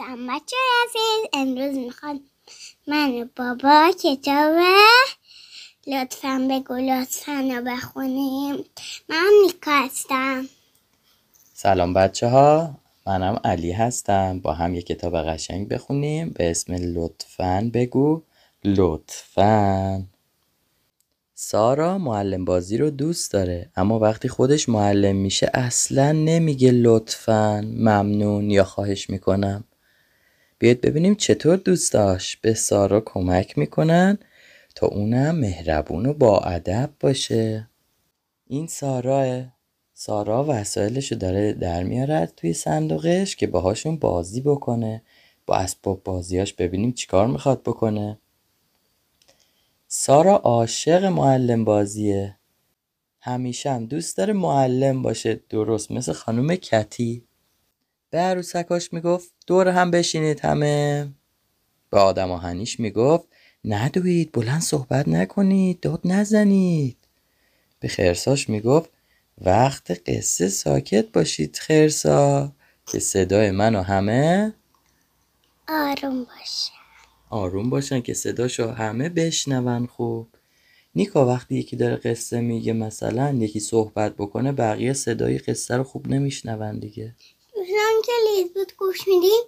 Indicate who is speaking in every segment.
Speaker 1: هستم. بچه عزیز امروز می‌خواد من و بابا کتاب لطفا بگو لطفا رو بخونیم. من نیکا هستم.
Speaker 2: سلام بچه ها منم علی هستم. با هم یه کتاب قشنگ بخونیم. به اسم لطفا بگو. لطفا. سارا معلم بازی رو دوست داره اما وقتی خودش معلم میشه اصلا نمیگه لطفا. ممنون یا خواهش می‌کنم. بیاید ببینیم چطور دوستاش به سارا کمک می‌کنن تا اونم مهربون و با ادب باشه. این ساراه سارا وسایلشو داره در میارد توی صندوقش که باهاشون بازی بکنه. با اسباب بازیاش ببینیم چیکار می‌خواد بکنه. سارا عاشق معلم بازیه. همیشه هم دوست داره معلم باشه. درست مثل خانم کتی. به عروسکاش می‌گفت دور هم بشینید همه. به آدم آهنیش می‌گفت ندوید بلند صحبت نکنید داد نزنید. به خرساش می‌گفت وقت قصه ساکت باشید خرسا که صدای منو همه
Speaker 1: آروم باشه.
Speaker 2: آروم باشن که صداشو همه بشنون خوب. نیکا وقتی یکی داره قصه میگه مثلا یکی صحبت بکنه بقیه صدای قصه رو خوب نمیشنون دیگه.
Speaker 1: لیز بود گوش میدیم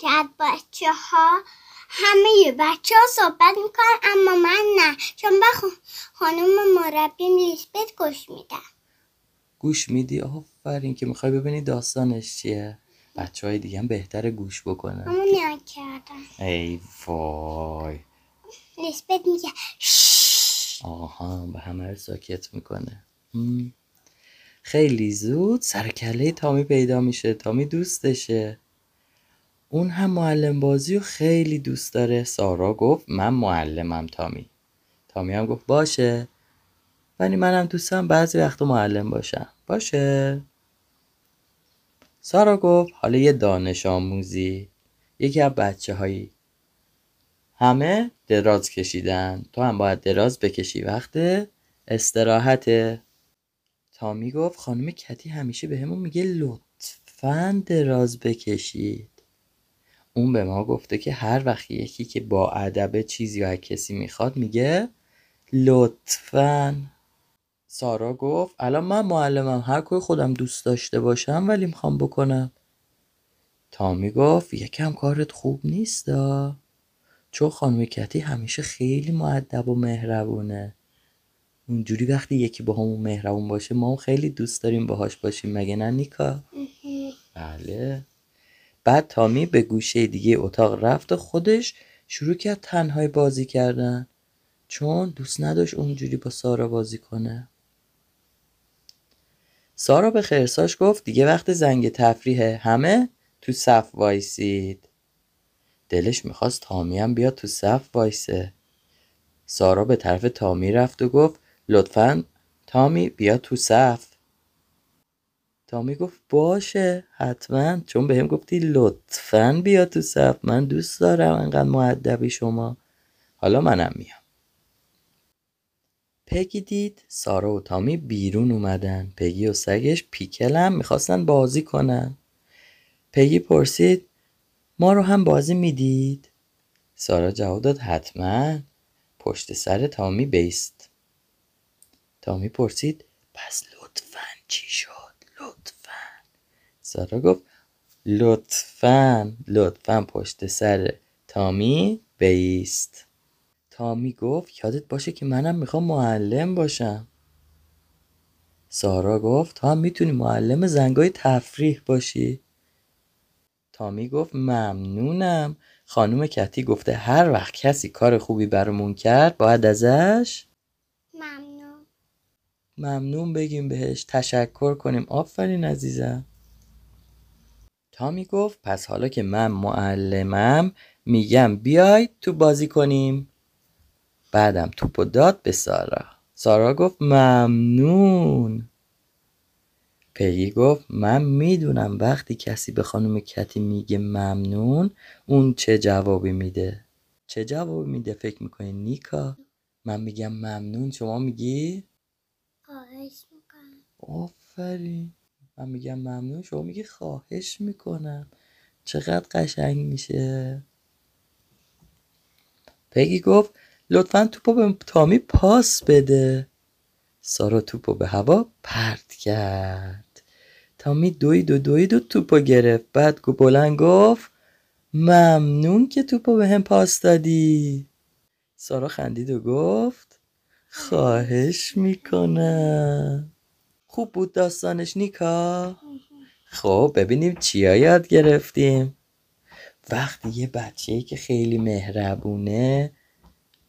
Speaker 1: که از بچه ها همه بچه ها صحبت می‌کنن اما من نه. چون به خانم مربیم لیسبت گوش میدم.
Speaker 2: گوش میدی؟ آفرین که می‌خوای ببینی داستانش چیه. بچه های دیگه هم بهتره گوش بکنن.
Speaker 1: اما نکردم
Speaker 2: ای وای.
Speaker 1: لیسبت میگه
Speaker 2: آها به همه ساکت می‌کنه. خیلی زود سر کله تامی پیدا میشه. تامی دوستشه. اون هم معلم بازی رو خیلی دوست داره. سارا گفت من معلمم تامی. تامی هم گفت باشه. ولی منم دوستم بعضی وقت معلم باشم. باشه. سارا گفت حالا یه دانش آموزی. یکی از بچه هایی همه دراز کشیدن. تو هم باید دراز بکشی. وقت استراحته. تامی گفت خانم کتی همیشه به همون میگه لطفا دراز بکشید. اون به ما گفته که هر وقت یکی که با ادب چیزی و کسی می‌خواد میگه لطفا. سارا گفت الان من معلمم هر کوی خودم دوست داشته باشم ولی می‌خوام بکنم. تامی گفت یکم کارت خوب نیست. چون خانم کتی همیشه خیلی معدب و مهربونه. اونجوری وقتی یکی با همون مهربون باشه ما هم خیلی دوست داریم باهاش باشیم مگه نه نیکا؟ بله. بعد تامی به گوشه دیگه اتاق رفت و خودش شروع کرد تنهای بازی کردن. چون دوست نداشت اونجوری با سارا بازی کنه. سارا به خرساش گفت دیگه وقت زنگ تفریحه همه تو صف وایسید. دلش می‌خواست تامی هم بیاد تو صف وایسه. سارا به طرف تامی رفت و گفت لطفا تامی بیا تو صف. تامی گفت باشه حتما. چون به هم گفتی لطفا بیا تو صف. من دوست دارم انقدر معدبی شما. حالا منم میام. پگی دید سارا و تامی بیرون اومدن. پگی و سگش پیکل هم می‌خواستن بازی کنن. پگی پرسید ما رو هم بازی می‌دید؟ سارا جواب داد حتما. پشت سر تامی بیست. تامی پرسید پس لطفا چی شد؟ لطفا. سارا گفت لطفا لطفا پشت سر تامی بیست. تامی گفت یادت باشه که منم می‌خوام معلم باشم. سارا گفت تو هم می‌تونی معلم زنگای تفریح باشی. تامی گفت ممنونم. خانم کتی گفته هر وقت کسی کار خوبی برامون کرد باید ازش
Speaker 1: ممنون
Speaker 2: بگیم بهش. تشکر کنیم. آفرین عزیزم. تامی گفت پس حالا که من معلمم میگم بیای تو بازی کنیم. بعدم توپو داد به سارا. سارا گفت ممنون. پگی گفت من می‌دونم وقتی کسی به خانم کتی میگه ممنون اون چه جوابی میده. چه جوابی میده؟ فکر می‌کنی نیکا؟ من میگم ممنون. شما میگی؟ آفرین. من میگم ممنون. شما میگی خواهش می‌کنم. چقدر قشنگ میشه. پگی گفت لطفا توپو به تامی پاس بده. سارا توپو به هوا پرت کرد. تامی دوید و دوید و توپو گرفت. بعد گو بلند گفت ممنون که توپو به هم پاس دادی. سارا خندید و گفت خواهش می‌کنم. خوب بود داستانش نیکا؟ خب ببینیم چیا یاد گرفتیم. وقتی یه بچه که خیلی مهربونه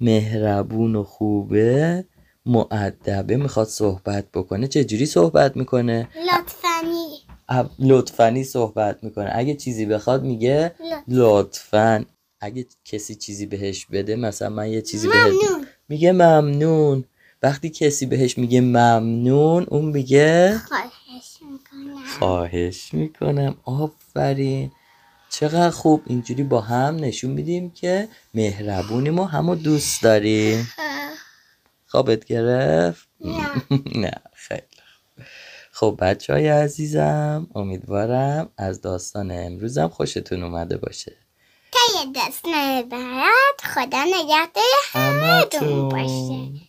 Speaker 2: مهربون و خوبه معدبه می‌خواد صحبت بکنه چجوری صحبت می‌کنه؟
Speaker 1: لطفنی
Speaker 2: لطفنی صحبت می‌کنه. اگه چیزی بخواد میگه
Speaker 1: لطف.
Speaker 2: لطفا. اگه کسی چیزی بهش بده مثلا من یه چیزی بهش
Speaker 1: ممنون.
Speaker 2: میگه ممنون. وقتی کسی بهش میگه ممنون اون میگه
Speaker 1: خواهش می‌کنم.
Speaker 2: خواهش می‌کنم. آفرین. چقدر خوب. اینجوری با هم نشون میدیم که مهربونیم و همو دوست داریم. خوابت گرفت؟ نه. خیلی خوب. خب بچه های عزیزم امیدوارم از داستان امروزم خوشتون اومده باشه.
Speaker 1: تا یه دست برات خدا نگهدار
Speaker 2: همه
Speaker 1: باشه.